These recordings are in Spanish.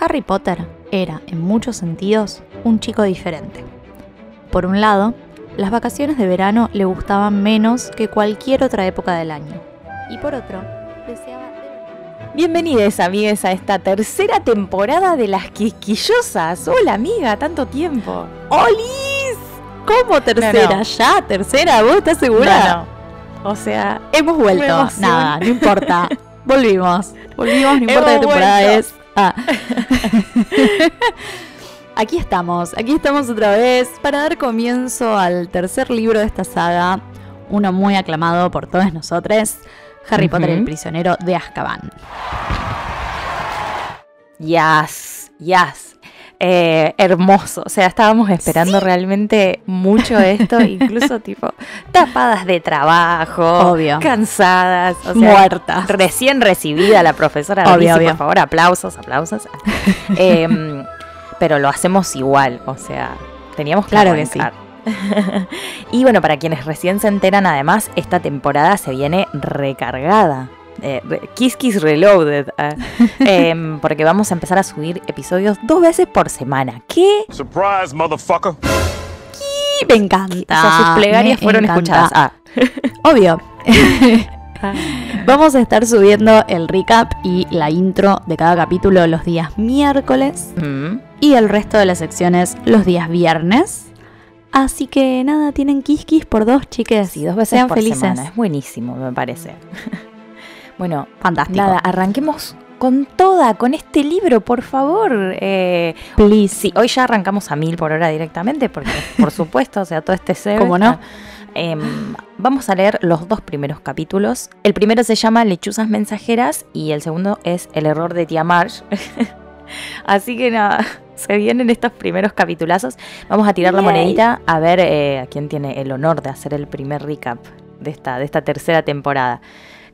Harry Potter era, en muchos sentidos, un chico diferente. Por un lado, las vacaciones de verano le gustaban menos que cualquier otra época del año. Y por otro, deseaba... Bienvenidos, amigues, a esta tercera temporada de Las Quisquillosas. Hola, amiga, tanto tiempo. ¡Olis! ¿Cómo tercera? No, no. ¿Ya? ¿Tercera? ¿Vos estás segura? No, no. O sea, Hemos vuelto. Nada, no importa. Volvimos. Volvimos, no importa qué temporada vuelto. es. Ah. aquí estamos, aquí estamos otra vez para dar comienzo al tercer libro de esta saga, uno muy aclamado por todos nosotros, Harry Potter Ujú. el prisionero de Azkaban. Yes, yes. Eh, hermoso, o sea, estábamos esperando realmente mucho esto, incluso tipo tapadas de trabajo, Obvio. cansadas, o sea, Muertas. recién recibida la profesora Obvio, obvio. por favor, aplausos, aplausos. Em, pero lo hacemos igual, o sea, teníamos que Claro que sí. y bueno, para quienes recién se enteran, además, esta temporada se viene recargada. Eh, re- Kiss Kiss Reloaded. ah. Em, porque vamos a empezar a subir episodios dos veces por semana. ¿Qué? Surprise, motherfucker. Y me encanta. O sea, sus plegarias me fueron encanta. escuchadas. Ah. Obvio. Vamos a estar subiendo el recap y la intro de cada capítulo los días miércoles Mm. y el resto de las secciones los días viernes. Así que nada, tienen Kiss por dos, chiques. Sí, dos veces Sean por felices. semana. Es buenísimo, me parece. Bueno, Fantástico. nada, arranquemos con toda, con este libro, por favor. Eh, Please. sí, hoy ya arrancamos a mil por hora directamente, porque por supuesto, o sea, todo este ser. ¿Cómo no? Em, vamos a leer los dos primeros capítulos. El primero se llama Lechuzas Mensajeras y el segundo es El error de tía Marge. Así que nada, se vienen estos primeros capitulazos. Vamos a tirar la monedita a ver eh, a quién tiene el honor de hacer el primer recap de esta, de esta tercera temporada.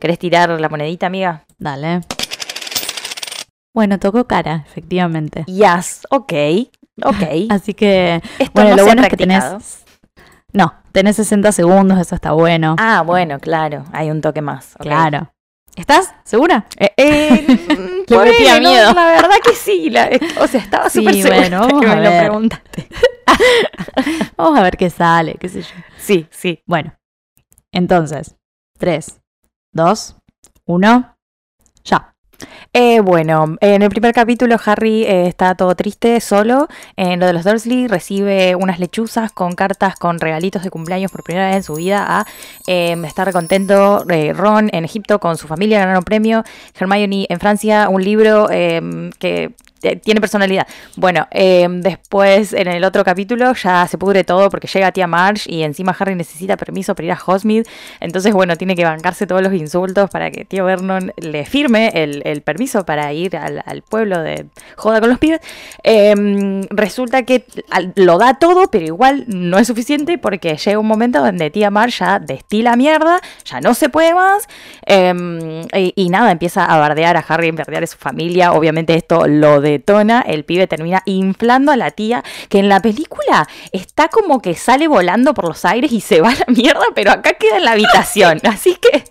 ¿Querés tirar la monedita, amiga? Dale. Bueno, tocó cara, efectivamente. Yes, ok, ok. Así que, Esto bueno, no lo bueno es que tenés... No, tenés 60 segundos, eso está bueno. Ah, bueno, claro, hay un toque más. claro. ¿Estás segura? Eh, eh, Le metía ponele, no, miedo. La verdad que sí. la- o sea, estaba Sí, súper segura bueno, que me lo preguntaste. Vamos a ver qué sale, qué sé yo. Sí, sí. Bueno, entonces, 3, 2, 1, ya. Eh, bueno, en el primer capítulo Harry eh, está todo triste, solo. En lo de los Dursley recibe unas lechuzas con cartas con regalitos de cumpleaños por primera vez en su vida a eh, estar contento. eh, Ron en Egipto con su familia ganaron premio. Hermione en Francia un libro eh, que tiene personalidad. Bueno, eh, después en el otro capítulo ya se pudre todo porque llega tía Marge y encima Harry necesita permiso para ir a Hogsmeade. Entonces, bueno, tiene que bancarse todos los insultos para que tío Vernon le firme el, el permiso para ir al, pueblo de joda con los pibes. Eh, resulta que lo da todo, pero igual no es suficiente porque llega un momento donde tía Marge ya destila mierda, ya no se puede más. eh, y, y nada, empieza a bardear a Harry, a bardear a su familia. Obviamente esto lo El pibe termina inflando a la tía, que en la película está como que sale volando por los aires y se va a la mierda, pero acá queda en la habitación. Así que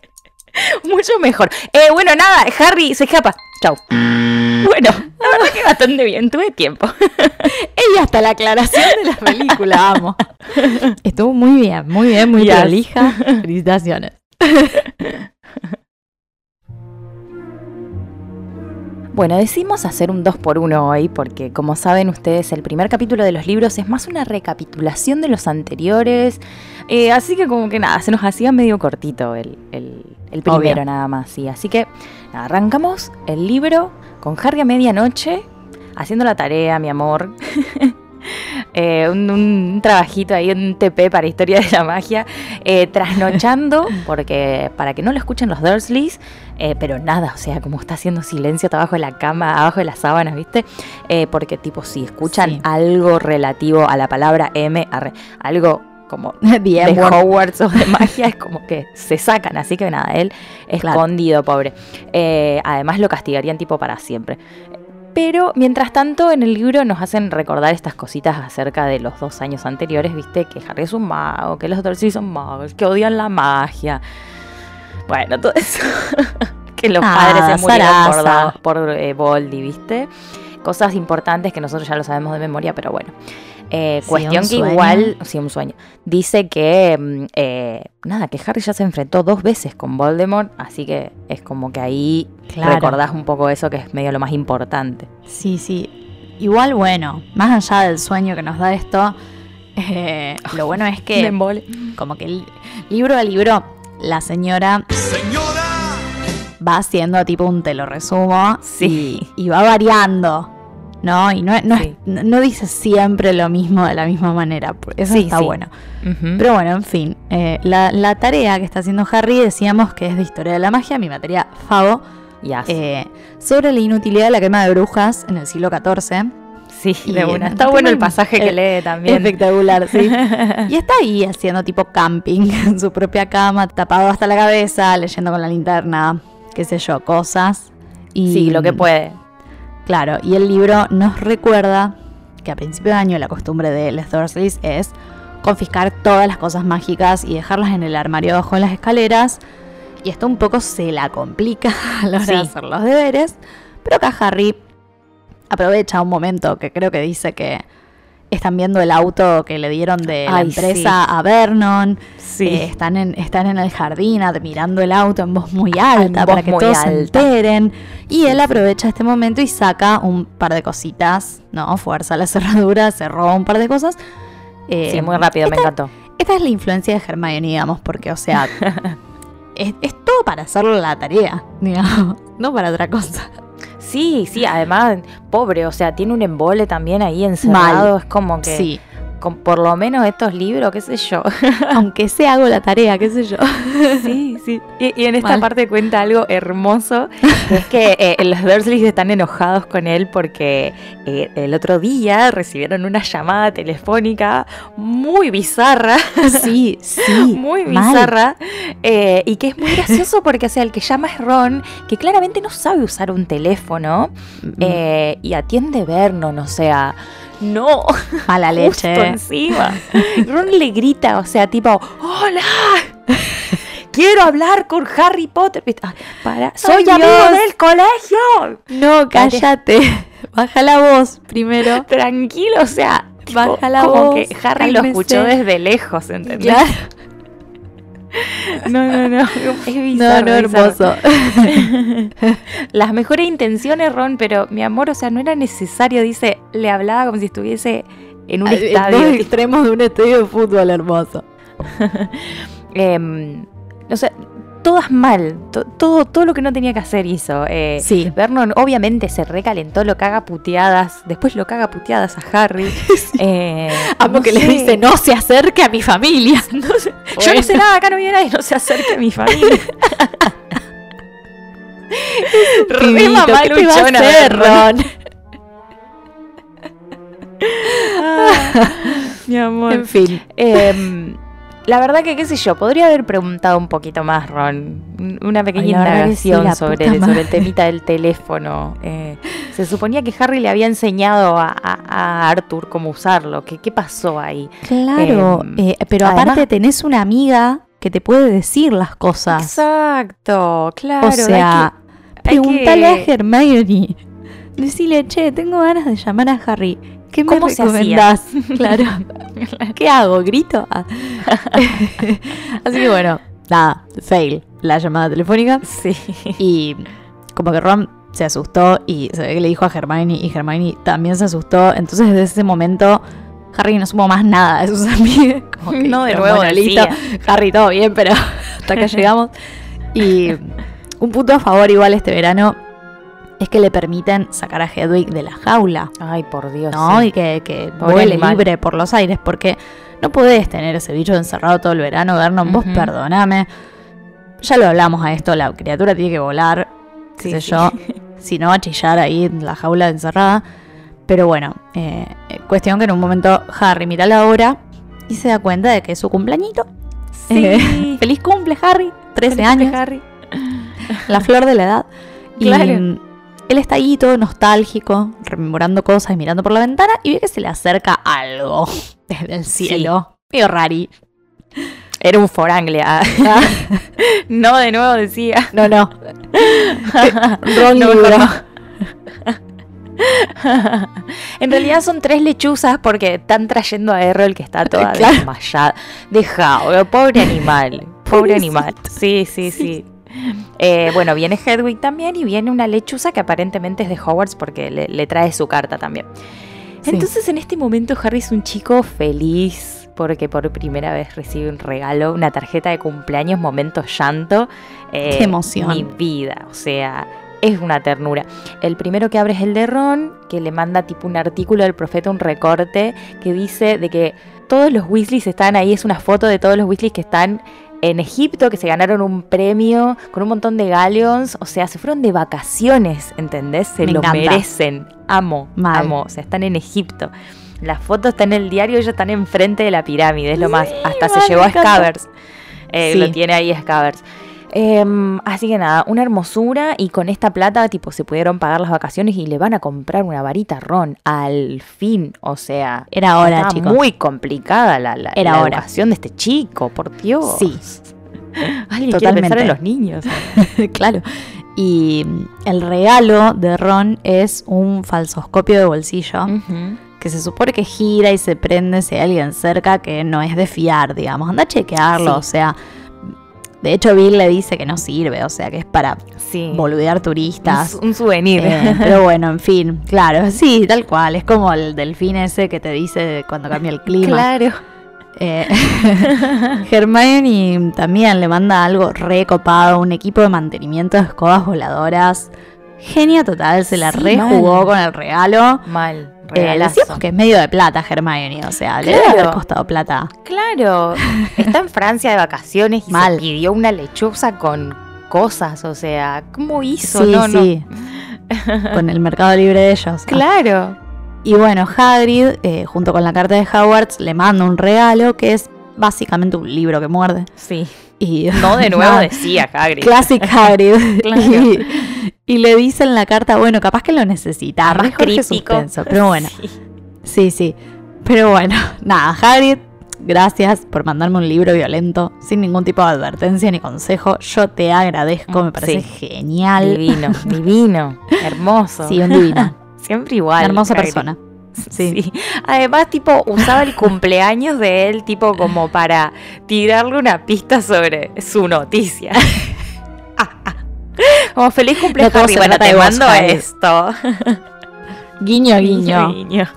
mucho mejor. Eh, bueno, nada, Harry se escapa. Chau. Bueno, la verdad que bastante bien, tuve tiempo. Ella hasta la aclaración de la película, amo. Estuvo muy bien, muy bien, muy Yes. prolija. Felicitaciones. Bueno, decidimos hacer un 2 por 1 hoy porque, como saben ustedes, el primer capítulo de los libros es más una recapitulación de los anteriores. eh, así que como que nada, se nos hacía medio cortito el, el- el primero Obvio. nada más. Sí. Así que nada, arrancamos el libro con Harry a medianoche, haciendo la tarea, mi amor. Eh, un, un trabajito ahí, un TP para Historia de la Magia, eh, trasnochando, porque para que no lo escuchen los Dursleys, eh, pero nada, o sea, como está haciendo silencio abajo de la cama, abajo de las sábanas, ¿viste? Porque tipo, si escuchan Sí. algo relativo a la palabra M, arre, algo como de Hogwarts o de magia, es como que se sacan, así que nada, él Claro. escondido, pobre. Eh, además lo castigarían tipo para siempre. Pero mientras tanto en el libro nos hacen recordar estas cositas acerca de los dos años anteriores, viste, que Harry es un mago, que los Dursley son magos, que odian la magia. Bueno, todo eso. que los Ah, padres se murieron por, por eh, viste. cosas importantes que nosotros ya lo sabemos de memoria, pero bueno. Eh, Sí, cuestión que igual, sí, un sueño. Dice que, mm, eh, nada, que Harry ya se enfrentó dos veces con Voldemort, así que es como que ahí Claro. recordás un poco eso que es medio lo más importante. Sí, sí. Igual, bueno, más allá del sueño que nos da esto, eh, lo bueno es que, como que el- libro a libro, la señora va haciendo tipo un te lo resumo Sí. y, y va variando, ¿no? Y no, no, es- Sí. no- no dice siempre lo mismo de la misma manera. Eso Sí, está sí. bueno. Pero bueno, en fin, eh, la, la tarea que está haciendo Harry decíamos que es de historia de la magia, mi materia Favo, Ya, eh, sobre la inutilidad de la quema de brujas en el siglo XIV. sí, de una. Está bueno el pasaje que lee también. Espectacular, sí. Y está ahí haciendo tipo camping en su propia cama, tapado hasta la cabeza, leyendo con la linterna, qué sé yo, cosas. Y, Sí, lo que puede. Claro, y el libro nos recuerda que a principio de año la costumbre de Les Dursleys es confiscar todas las cosas mágicas y dejarlas en el armario abajo de las escaleras. Y esto un poco se la complica a la hora de hacer los deberes. Pero acá Harry aprovecha un momento que creo que dice que están viendo el auto que le dieron de la Ay, empresa a Vernon. Sí. Eh, están, en, están en el jardín admirando el auto en voz muy alta En para voz que todos se enteren. Y él aprovecha este momento y saca un par de cositas, ¿no? Fuerza la cerradura, se roba un par de cosas. Eh, sí, muy rápido, me encantó. Esta es la influencia de Hermione, digamos, porque, o sea, es, es todo para hacer la tarea, digamos, no para otra cosa. Sí, sí, además, pobre, o sea, tiene un embole también ahí encerrado. Mal. Es como que, Sí, con por lo menos estos libros, qué sé yo. aunque sea hago la tarea, qué sé yo. sí, sí. Y, y en esta Mal. parte cuenta algo hermoso, que es que eh, los Dursleys están enojados con él porque eh, el otro día recibieron una llamada telefónica muy bizarra, Sí, sí. muy bizarra, eh, y que es muy gracioso porque, o sea, el que llama es Ron, que claramente no sabe usar un teléfono, Mm, y atiende Vernon, o sea, no, Mala justo leche. encima. Ron le grita, o sea, tipo, hola, quiero hablar con Harry Potter. Ah, Para, soy amigo Dios. del colegio. No, cállate. Baja la voz primero. Tranquilo, o sea, Baja la como voz, que Harry lo escuchó desde lejos, ¿entendés? Claro. No, no, no, es No, bizarro. no, bizarro. hermoso. Las mejores intenciones, Ron, pero mi amor, o sea, no era necesario, dice, le hablaba como si estuviese en un Dos estadio. tipo, extremos de un estadio de fútbol hermoso. em, o sea, todas mal, to- todo, todo lo que no tenía que hacer hizo. Eh, Sí. Vernon obviamente se recalentó, lo caga puteadas, después lo caga puteadas a Harry. Eh, Amo no que le sé. dice, no se acerque a mi familia. No Yo no sé nada, acá no viene nadie, no se acerque a mi familia. Pibito, mamá ¿qué te va a hacer. Ron? Mi amor. En fin. Em, la verdad que, qué sé yo, podría haber preguntado un poquito más, Ron. Un- Una pequeña sí, indagación sobre, el temita del teléfono. Eh, se suponía que Harry le había enseñado a, a- a Arthur cómo usarlo. ¿Qué, qué pasó ahí? Claro, Em, eh, pero además- aparte tenés una amiga que te puede decir las cosas. Exacto, claro. o sea, que- a Hermione. Decile, che, tengo ganas de llamar a Harry. ¿Qué me ¿Cómo se recomendás? Claro. ¿Qué hago? ¿Grito? Ah. Así que bueno, nada, fail la llamada telefónica. Sí. Y como que Ron se asustó y se ve que le dijo a Hermione y Hermione también se asustó. Entonces desde ese momento Harry no supo más nada de sus amigos. Como que No, de nuevo "Bueno, listo, decía". Harry, todo bien, pero hasta acá llegamos. Y un punto a favor igual este verano es que le permiten sacar a Hedwig de la jaula. Ay, por Dios. ¿no? sí. Y que, que vuele libre por los aires, porque no podés tener ese bicho encerrado todo el verano, Vernon, vos perdoname. Ya lo hablamos a esto, la criatura tiene que volar, qué Sí, sé sí. yo, si no a chillar ahí en la jaula encerrada. Pero bueno, eh, cuestión que en un momento Harry mira la hora y se da cuenta de que es su cumpleañito. Sí. Eh, feliz cumple, Harry, 13 Feliz años, cumple, Harry. la flor de la edad. Y Claro. mm, él está ahí todo nostálgico, rememorando cosas y mirando por la ventana y ve que se le acerca algo desde el cielo. Medio rari. Era un foranglia. no, de nuevo decía. No, no. Ron No, en realidad son tres lechuzas porque están trayendo a Errol que está toda Claro. desmayada. Dejado, pobre animal. Pobre animal. Sí, sí, sí. Eh, bueno, viene Hedwig también y viene una lechuza que aparentemente es de Hogwarts porque le, le trae su carta también. Sí. Entonces en este momento Harry es un chico feliz porque por primera vez recibe un regalo, una tarjeta de cumpleaños, momento llanto. Eh, Qué emoción. Mi vida, o sea, es una ternura. El primero que abre es el de Ron, que le manda tipo un artículo del profeta, un recorte, que dice de que todos los Weasleys están ahí, es una foto de todos los Weasleys que están en Egipto, que se ganaron un premio con un montón de galleons, o sea, se fueron de vacaciones, ¿entendés? Se Me lo encanta. merecen. Amo, Mal. amo, o sea, están en Egipto. La foto está en el diario, ellos están enfrente de la pirámide, es lo más. Hasta se llevó a. Scavers. Eh, Sí. Lo tiene ahí Scavers. Em, así que nada, una hermosura y con esta plata tipo se pudieron pagar las vacaciones y le van a comprar una varita a Ron al fin, o sea, Era hora, chicos. muy complicada la, la, Era la hora. educación de este chico, por Dios. Sí. Alguien Totalmente. pensar en los niños. claro. Y mm, el regalo de Ron es un falsoscopio de bolsillo que se supone que gira y se prende si hay alguien cerca que no es de fiar, digamos. Anda a chequearlo, Sí. o sea. De hecho, Bill le dice que no sirve, o sea, que es para Sí. boludear Un, turistas. su- un souvenir. Eh, pero bueno, en fin, claro, sí, tal cual. Es como el delfín ese que te dice cuando cambia el clima. claro. Eh, Hermione también le manda algo recopado, un equipo de mantenimiento de escobas voladoras. Genia total, se la Sí, rejugó mal. con el regalo. Mal. Eh, que es medio de plata Hermione, o sea, le debe haber costado plata. Claro, está en Francia de vacaciones y Mal. se pidió una lechuza con cosas, o sea, ¿cómo hizo? Sí, no, no. sí. Con el mercado libre de ellos. Claro. Y bueno, Hagrid, eh, junto con la carta de Hogwarts, le manda un regalo que es básicamente un libro que muerde. Sí. Y No de nuevo decía Hagrid. Classic Hagrid. Claro. y, y le dice en la carta, bueno, capaz que lo necesita. Más crítico. Suspenso, Pero bueno, Sí. sí, sí. Pero bueno, nada, Hagrid, gracias por mandarme un libro violento sin ningún tipo de advertencia ni consejo. Yo te agradezco, me parece Sí. genial. Divino, divino, hermoso. Sí, un divino. Siempre igual. Una hermosa Hagrid. persona. Sí. Además, tipo, usaba el cumpleaños de él, tipo, como para tirarle una pista sobre su noticia. Como feliz No cumpleaños, todo Harry. Bueno, te mando esto. Guiño, guiño. Guiño.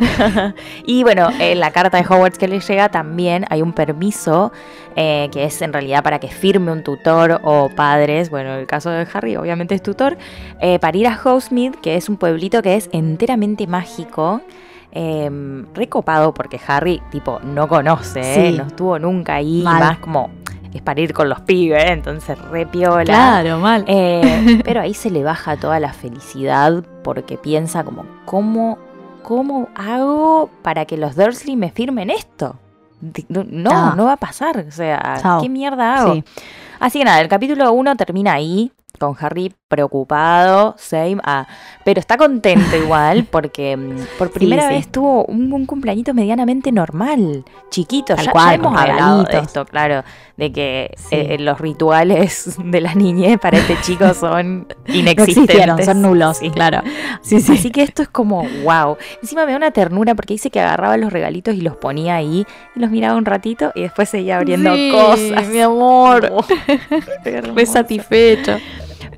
y bueno, en la carta de Hogwarts que le llega también hay un permiso eh, que es en realidad para que firme un tutor o padres, bueno, en el caso de Harry obviamente es tutor, eh, para ir a Hogsmeade, que es un pueblito que es enteramente mágico. eh, recopado porque Harry tipo no conoce. Sí. no estuvo nunca ahí, Mal. más como es para ir con los pibes, entonces re piola. Claro, mal. Eh, pero ahí se le baja toda la felicidad porque piensa como, ¿cómo, ¿cómo hago para que los Dursley me firmen esto? No, no, Ah. no va a pasar. O sea, Chao. ¿qué mierda hago? Sí. Así que nada, el capítulo 1 termina ahí, con Harry preocupado, same, ah, pero está contento igual porque mm, por primera sí. vez tuvo un, un cumpleañito medianamente normal, chiquito. Tal ya, cual, ya hemos hablado de esto, claro, de que Sí. eh, los rituales de la niñez para este chico son No inexistentes. existieron, son nulos, claro. Sí, sí. Así que esto es como wow. Encima me da una ternura porque dice que agarraba los regalitos y los ponía ahí y los miraba un ratito y después seguía abriendo cosas. mi amor. Oh. Re satisfecho.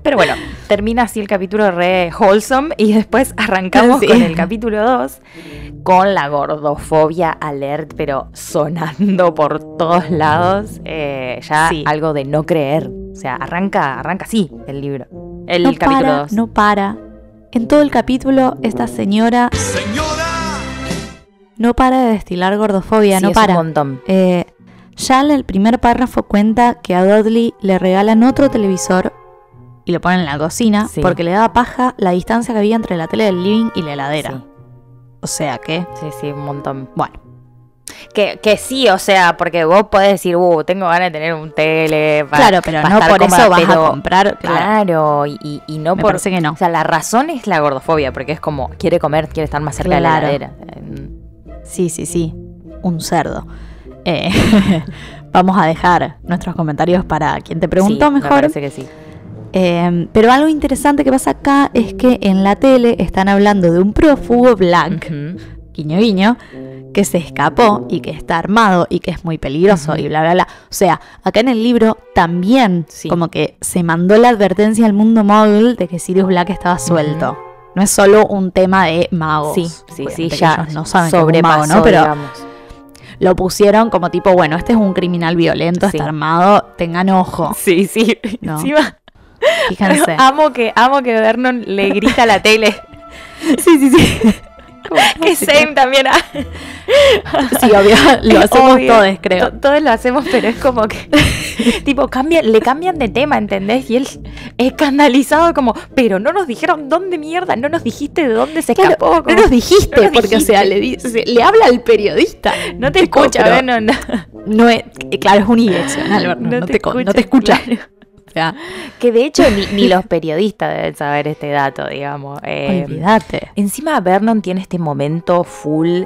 Pero bueno, termina así el capítulo re wholesome y después arrancamos Sí. con el capítulo 2 con la gordofobia alert, pero sonando por todos lados. eh, ya Sí. algo de no creer. O sea, arranca, arranca así el libro. El no capítulo para, 2. no para. En todo el capítulo, esta señora no para de destilar gordofobia, no es para. un montón. Eh, ya en el primer párrafo cuenta que a Dudley le regalan otro televisor y lo ponen en la cocina Sí. porque le daba paja la distancia que había entre la tele del living y la heladera. Sí. O sea que, Sí, sí, un montón. bueno, Que, que sí, o sea, porque vos podés decir, uh, tengo ganas de tener un tele. para- claro, pero para no por cómoda", eso vas a comprar. Claro, y, y- no me por. parece que no. O sea, la razón es la gordofobia, porque es como, quiere comer, quiere estar más cerca Claro. de la heladera. Sí, sí, sí. Un cerdo. Eh, vamos a dejar nuestros comentarios para quien te preguntó sí, me mejor. parece que sí. Eh, pero algo interesante que pasa acá es que en la tele están hablando de un prófugo black, guiño guiño, que se escapó y que está armado y que es muy peligroso y bla bla bla. O sea, acá en el libro también Sí. como que se mandó la advertencia al mundo móvil de que Sirius Black estaba suelto. No es solo un tema de magos. Sí, sí, sí, que ya no saben que un sobrepasó, mago, ¿no? Pero digamos. lo pusieron como tipo, bueno, este es un criminal violento, Sí. está armado, tengan ojo. Sí, sí. No. Encima, Fíjense. amo que, amo que Vernon le grita a la tele. sí, sí, sí. que Sam también. ha- Sí, obvio, lo Es hacemos obvio. todos, creo. To- Todos lo hacemos, pero es como que. tipo, cambian, le cambian de tema, ¿entendés? Y él escandalizado, como, pero no nos dijeron dónde mierda, no nos dijiste de dónde se Claro, escapó. no nos dijiste, no nos porque, o sea, le, dice- le habla al periodista. no te escucha, Vernon. No. No es, eh, claro, es unidireccional, Vernon, no, te, co- no te escucha. claro. Sea, Que de hecho ni, ni los periodistas deben saber este dato, digamos. Eh, olvídate. Encima Vernon tiene este momento full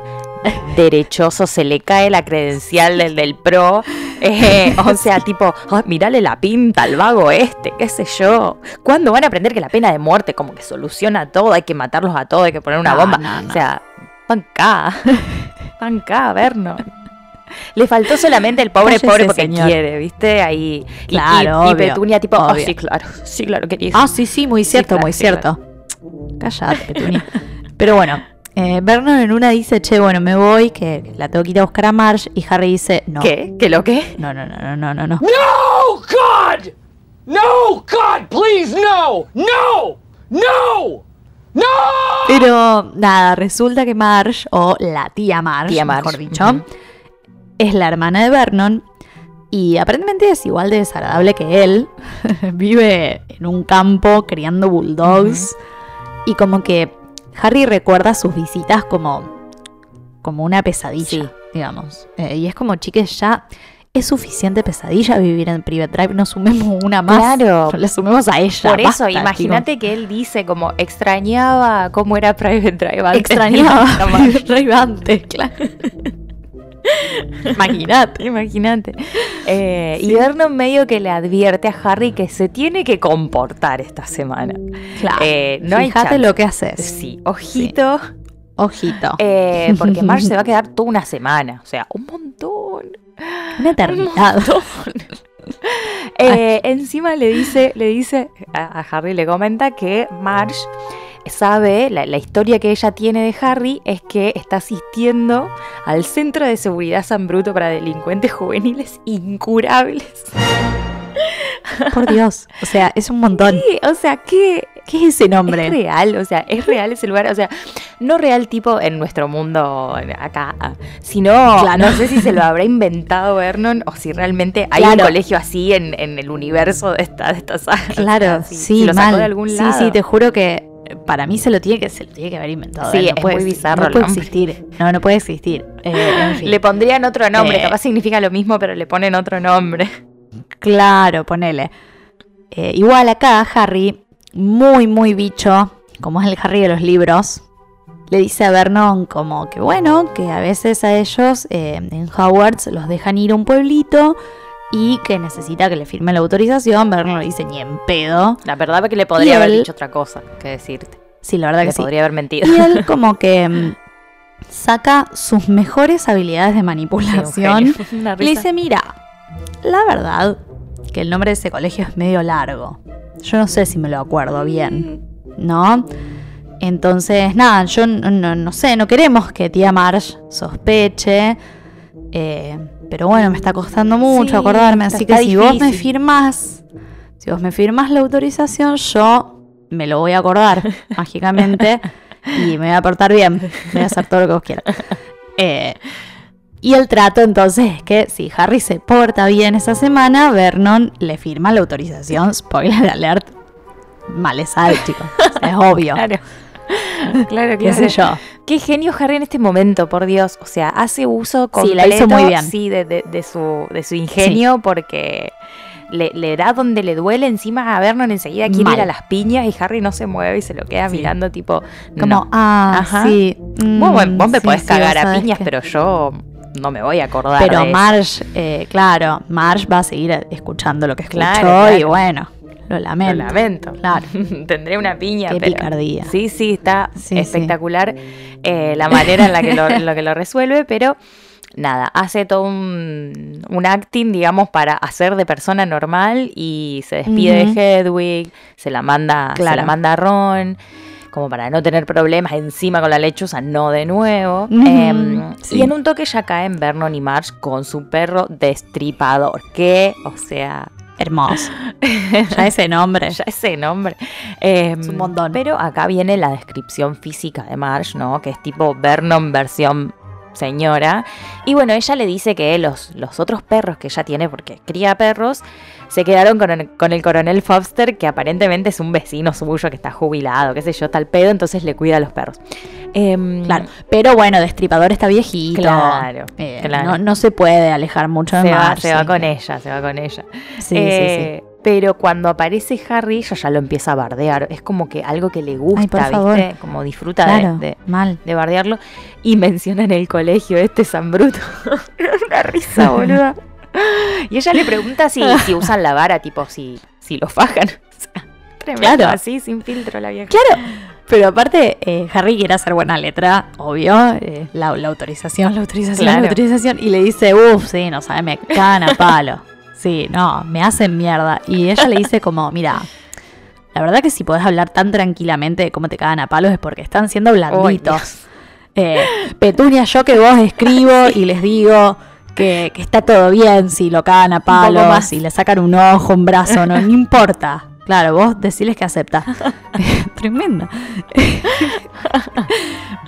derechoso, se le cae la credencial del, del pro. eh, o sea, tipo, "Ah, mirale la pinta al vago este, qué sé yo. ¿Cuándo van a aprender que la pena de muerte como que soluciona todo? Hay que matarlos a todos, hay que poner una No, bomba. no, no. O sea, panca, panca, Vernon. Le faltó solamente el pobre, Cállese, pobre porque señor. quiere, ¿viste? Ahí. y- Claro, y, y, obvio, Petunia, tipo, "Ah, obvio. sí, claro, sí, claro, quería. Ah, sí, sí, muy Sí, cierto, claro, muy sí, cierto. Cállate, Petunia. Pero bueno, eh, Vernon en una dice, che, bueno, me voy, que la tengo que ir a buscar a Marge. Y Harry dice, no. ¿Qué? ¿Qué lo qué? No, no, no, no, no, no, no. No, God! No, God, please, no! No! No! No! Pero nada, resulta que Marge, o la tía Marge, Tía mejor dicho. Es la hermana de Vernon. Y aparentemente es igual de desagradable que él. Vive en un campo criando bulldogs. Y como que Harry recuerda sus visitas como, como una pesadilla, Sí. digamos. Eh, y es como, chiques, ya es suficiente pesadilla vivir en Private Drive. No sumemos una más. Claro. No le sumemos a ella. Por eso, imagínate que él dice como extrañaba cómo era Private Drive antes. Extrañaba. Private Drive antes, claro. Imagínate. Imagínate. Eh, Y Vernon medio que le advierte a Harry que se tiene que comportar esta semana. Claro. Eh, no hay Fíjate chance. lo que haces. Sí, ojito. Ojito. eh, porque Marge se va a quedar toda una semana. O sea, un montón. Una eternidad. Eh, encima le dice, le dice, a, Harry le comenta que Marge sabe, la, la historia que ella tiene de Harry es que está asistiendo al Centro de Seguridad San Bruto para Delincuentes Juveniles Incurables. Por Dios. O sea, es un montón. Sí, o sea, que ¿Qué es ese es nombre? real, o sea, es real ese lugar, o sea, no real tipo en nuestro mundo acá, sino, Claro. no sé si se lo habrá inventado Vernon o si realmente hay un colegio así en, en el universo de esta, de esta saga. Claro, O sea, si- sí, si lo sacó mal. de algún sí, lado. sí, te juro que para mí se lo tiene que, se lo tiene que haber inventado. Sí, no es puede muy bizarro No puede existir. No, no puede existir. Eh, en fin. Le pondrían otro nombre, Eh. capaz significa lo mismo, pero le ponen otro nombre. Claro, ponele. Eh, igual acá Harry, muy, muy bicho, como es el Harry de los libros, le dice a Vernon como que bueno, que a veces a ellos eh, en Hogwarts los dejan ir a un pueblito y que necesita que le firme la autorización. Vernon le dice ni en pedo. La verdad es que le podría haber dicho otra cosa que decirte. Sí, la verdad Le que sí. podría haber mentido. Y él como que mm, saca sus mejores habilidades de Sí, manipulación. Una Le dice, mira, la verdad que el nombre de ese colegio es medio largo. Yo no sé si me lo acuerdo bien, ¿no? Entonces, nada, yo no, no- no sé, no queremos que tía Marge sospeche. eh, pero bueno, me está costando mucho Sí, acordarme, así que si vos me firmás, si vos me firmás la autorización, yo me lo voy a acordar mágicamente y me voy a portar bien. Voy a hacer todo lo que vos quieras. Eh, y el trato entonces es que si Harry se porta bien esa semana, Vernon le firma la autorización. Spoiler alert. Mal le sale, chicos. Es obvio. Claro. Claro, ¿Qué sé yo? Qué genio Harry en este momento, por Dios. O sea, hace uso Sí, completo la hizo muy bien. sí, de, de- de su, de su ingenio porque le, le da donde le duele. Encima a Vernon enseguida quiere Mal. ir a las piñas y Harry no se mueve y se lo queda Sí. mirando tipo... Como, no. ah, Ajá. sí. Vos, mm, vos me sí, podés sí, cagar a piñas, que- pero yo no me voy a acordar Pero de. Marge, eh, claro, Marge va a seguir escuchando lo que escuchó Claro, y claro. bueno, lo lamento. Lo lamento. Claro. Tendré una piña. Qué pero- picardía. Sí, sí, está Sí, espectacular eh, la manera en la que lo, que lo resuelve, pero nada, hace todo un, un acting, digamos, para hacer de persona normal y se despide de Hedwig, se la manda, se la manda a Ron. Como para no tener problemas encima con la lechuza, no de nuevo. Em, sí. Y en un toque ya caen Vernon y Marge con su perro destripador. Que, o sea, Hermoso. ya ese nombre. ya ese nombre. Em, Es un montón. Pero acá viene la descripción física de Marge, ¿no? Que es tipo Vernon versión señora. Y bueno, ella le dice que los, los otros perros que ella tiene, porque cría perros, se quedaron con el, con el coronel Foster, que aparentemente es un vecino suyo que está jubilado, qué sé yo, tal pedo, entonces le cuida a los perros. Em, Claro. Pero bueno, Destripador está viejito. Claro, Eh, claro. No, no se puede alejar mucho de Se va, se va sí. con ella, se va con ella. Sí, Eh, Pero cuando aparece Harry, ella ya lo empieza a bardear. Es como que algo que le gusta, Ay, por favor. ¿viste? Como disfruta de- mal. de bardearlo. Y menciona en el colegio este San Bruto. Una risa, boluda. Y ella le pregunta si, si usan la vara, tipo si, si lo fajan. O sea, tremendo, Claro. así, sin filtro la vieja. Claro, pero aparte, eh, Harry quiere hacer buena letra, obvio. eh, la, la autorización, la autorización, Claro. la autorización. Y le dice, uff, sí, no sabe, me cagan a palo. Sí, no, me hacen mierda. Y ella le dice como, mira, la verdad que si podés hablar tan tranquilamente de cómo te cagan a palos es porque están siendo blanditos. Eh, Petunia, yo que vos escribo y les digo que, que está todo bien si lo cagan a palos, si le sacan un ojo, un brazo, no, no importa. Claro, vos decirles que acepta. Tremenda.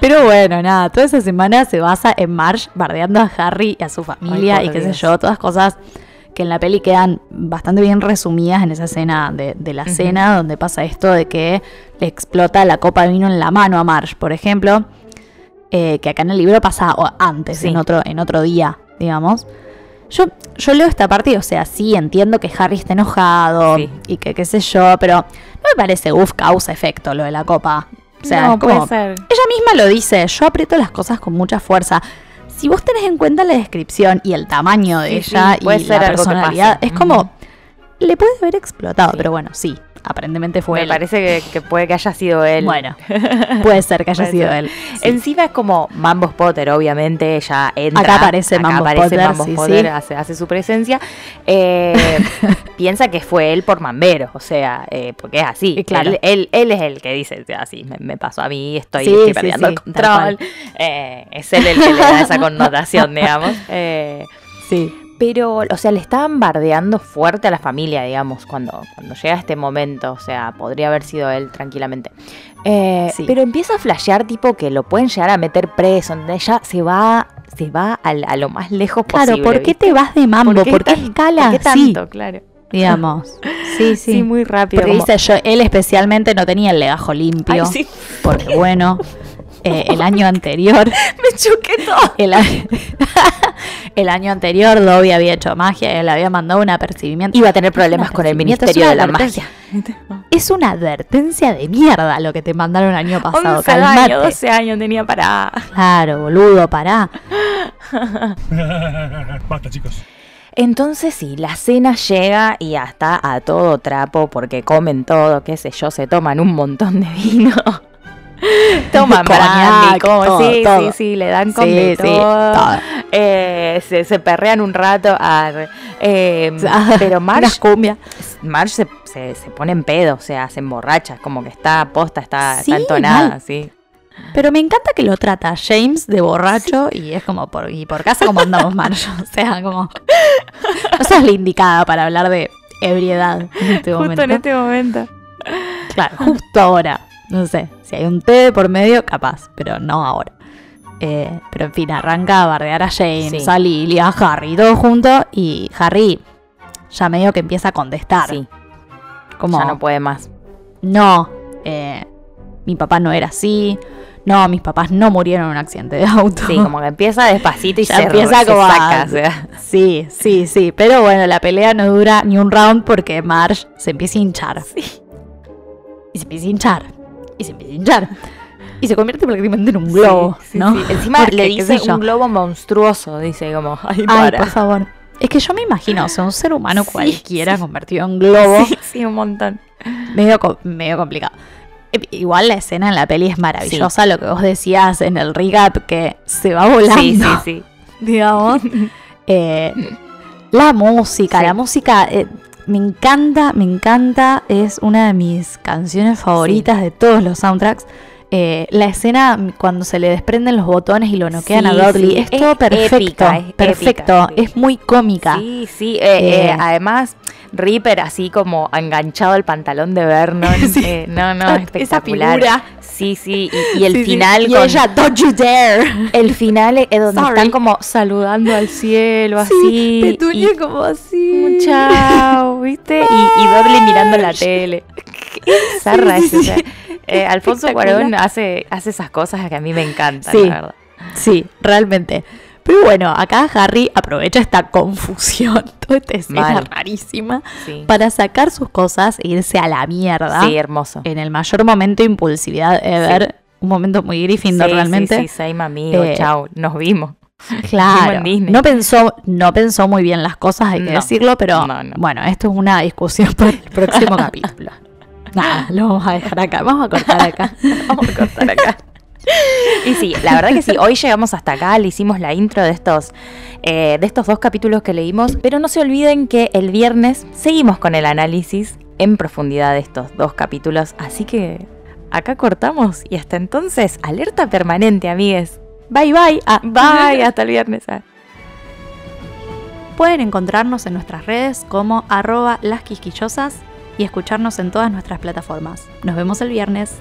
Pero bueno, nada, toda esa semana se basa en Marge bardeando a Harry y a su familia Ay, y qué sé yo, todas cosas que en la peli quedan bastante bien resumidas en esa escena de, de la Ujú. cena donde pasa esto de que le explota la copa de vino en la mano a Marge, por ejemplo, eh, que acá en el libro pasa antes, Sí. en, otro, en otro día, digamos. Yo, yo leo esta parte y, o sea, sí entiendo que Harry está enojado Sí. y que qué sé yo, pero no me parece, uff, causa-efecto lo de la copa. O sea, no, como- puede ser. ella misma lo dice, yo aprieto las cosas con mucha fuerza. Si vos tenés en cuenta la descripción y el tamaño de Sí, ella sí, y la personalidad, es como. Le puede haber explotado, Sí. pero bueno, sí, aparentemente fue Me él. parece que, que puede que haya sido él. Bueno, puede ser que haya Puede sido ser. él. sí. Encima es como Mambos Potter, obviamente, ya entra. Acá aparece Mambos Potter, Mambos sí, Potter, sí. Hace, hace su presencia. Eh, piensa que fue él por Mambero, o sea, eh, porque es así. Y claro. Él, él, él es el que dice, así, me, me pasó a mí, estoy, perdiendo el control. Eh, es él el que le da esa connotación, digamos. Sí. Pero, o sea, le estaban bardeando fuerte a la familia, digamos, cuando, cuando llega este momento. O sea, podría haber sido él tranquilamente. Eh, Sí. Pero empieza a flashear, tipo, que lo pueden llegar a meter preso. Donde ella se va, se va al- a, lo más lejos Claro, posible. ¿por qué ¿viste? te vas de mambo? ¿Por qué, tan- escala? ¿Por qué Sí, tanto? Claro. digamos. Sí, sí. Sí, muy rápido. Porque como- dice yo, él especialmente no tenía el legajo limpio. Ay, sí, Porque bueno, eh, el año anterior, me choqué todo. el, a- el año anterior Dobby había hecho magia y él había mandado un apercibimiento. Iba a tener problemas con el Ministerio de la. Magia. Es una advertencia de mierda lo que te mandaron el año pasado. 11 Calmate. años, 12 años tenía para... Claro, boludo, pará. Basta, chicos. Entonces sí, la cena llega y hasta a todo trapo porque comen todo, qué sé yo, se toman un montón de vino. Toman brandy, como, sí, todo. sí, sí, le dan con Sí, de sí, todo. Eh, se, se perrean un rato. Eh, Ah, pero Marge, cumbia. Marge se, se, se pone en pedo, o sea, se emborracha, es como que está posta, está, Sí, está entonada, mal. sí. Pero me encanta que lo trata James de borracho y es como por, y por casa como andamos Marge. O sea, como. No seas la indicada para hablar de ebriedad en este Justo momento. en este momento. Claro, justo ahora. No sé, si hay un té de por medio, capaz, pero no ahora. Eh, pero en fin, arranca a bardear a James, Sí. a Lily, a Harry, todo junto. Y Harry ya medio que empieza a contestar. Sí, como, ya no puede más. no, eh, mi papá no era así. No, mis papás no murieron en un accidente de auto. Sí, como que empieza despacito y Ya se, empieza se como a- saca, o sea. Sí, sí, sí. Pero bueno, la pelea no dura ni un round porque Marge se empieza a hinchar. Y se empieza a hinchar. Y se empieza a hinchar. Y se convierte prácticamente en un globo, Sí, sí, ¿no? sí. Encima Porque, le dice un globo monstruoso, dice como, ay, por favor. Es que yo me imagino, o sea, un ser humano cualquiera convertido en globo. Sí, sí, un montón. Medio, medio complicado. Eh, Igual la escena en la peli es maravillosa, lo que vos decías en el recap, que se va volando, Sí, sí, sí. digamos. Eh, la música, Sí. la música eh, me encanta, me encanta, es una de mis canciones favoritas de todos los soundtracks. Eh, la escena cuando se le desprenden los botones y lo noquean a Dudley sí, es es todo perfecto, épica, es perfecto, épica, es muy cómica. Sí, sí. eh, eh, Eh, además, Reaper así como enganchado al pantalón de Vernon. Sí. eh, no, no, Esa espectacular. figura. Sí, sí. Y, y el Sí, sí. final Y ella, don't you dare. El final es donde Sorry. están como saludando al cielo, así. Sí, Petunia y- como así. Chao, ¿viste? Y, y Dudley mirando la tele. Es sí. Eh, Alfonso. Cuarón hace, hace esas cosas que a mí me encantan, Sí. la verdad. Sí, realmente. Pero bueno, acá Harry aprovecha esta confusión, toda esta escena Mal. rarísima, Sí. para sacar sus cosas e irse a la mierda. Sí, hermoso. En el mayor momento de impulsividad ever. Un momento muy Gryffindor Sí, realmente. Sí, sí, same amigo, Eh, chao, nos vimos. Claro. No pensó, no pensó muy bien las cosas, hay que No. decirlo, pero No, no. bueno, esto es una discusión para el próximo capítulo. Nada, lo vamos a dejar acá. Vamos a cortar acá. Vamos a cortar acá. Y sí, la verdad que sí, hoy llegamos hasta acá, le hicimos la intro de estos, eh, de estos dos capítulos que leímos, pero no se olviden que el viernes seguimos con el análisis en profundidad de estos dos capítulos, así que acá cortamos y hasta entonces, alerta permanente, amigues. Bye bye. Ah, Bye, hasta el viernes. ah. Pueden encontrarnos en nuestras redes como arroba las quisquillosas y escucharnos en todas nuestras plataformas. Nos vemos el viernes.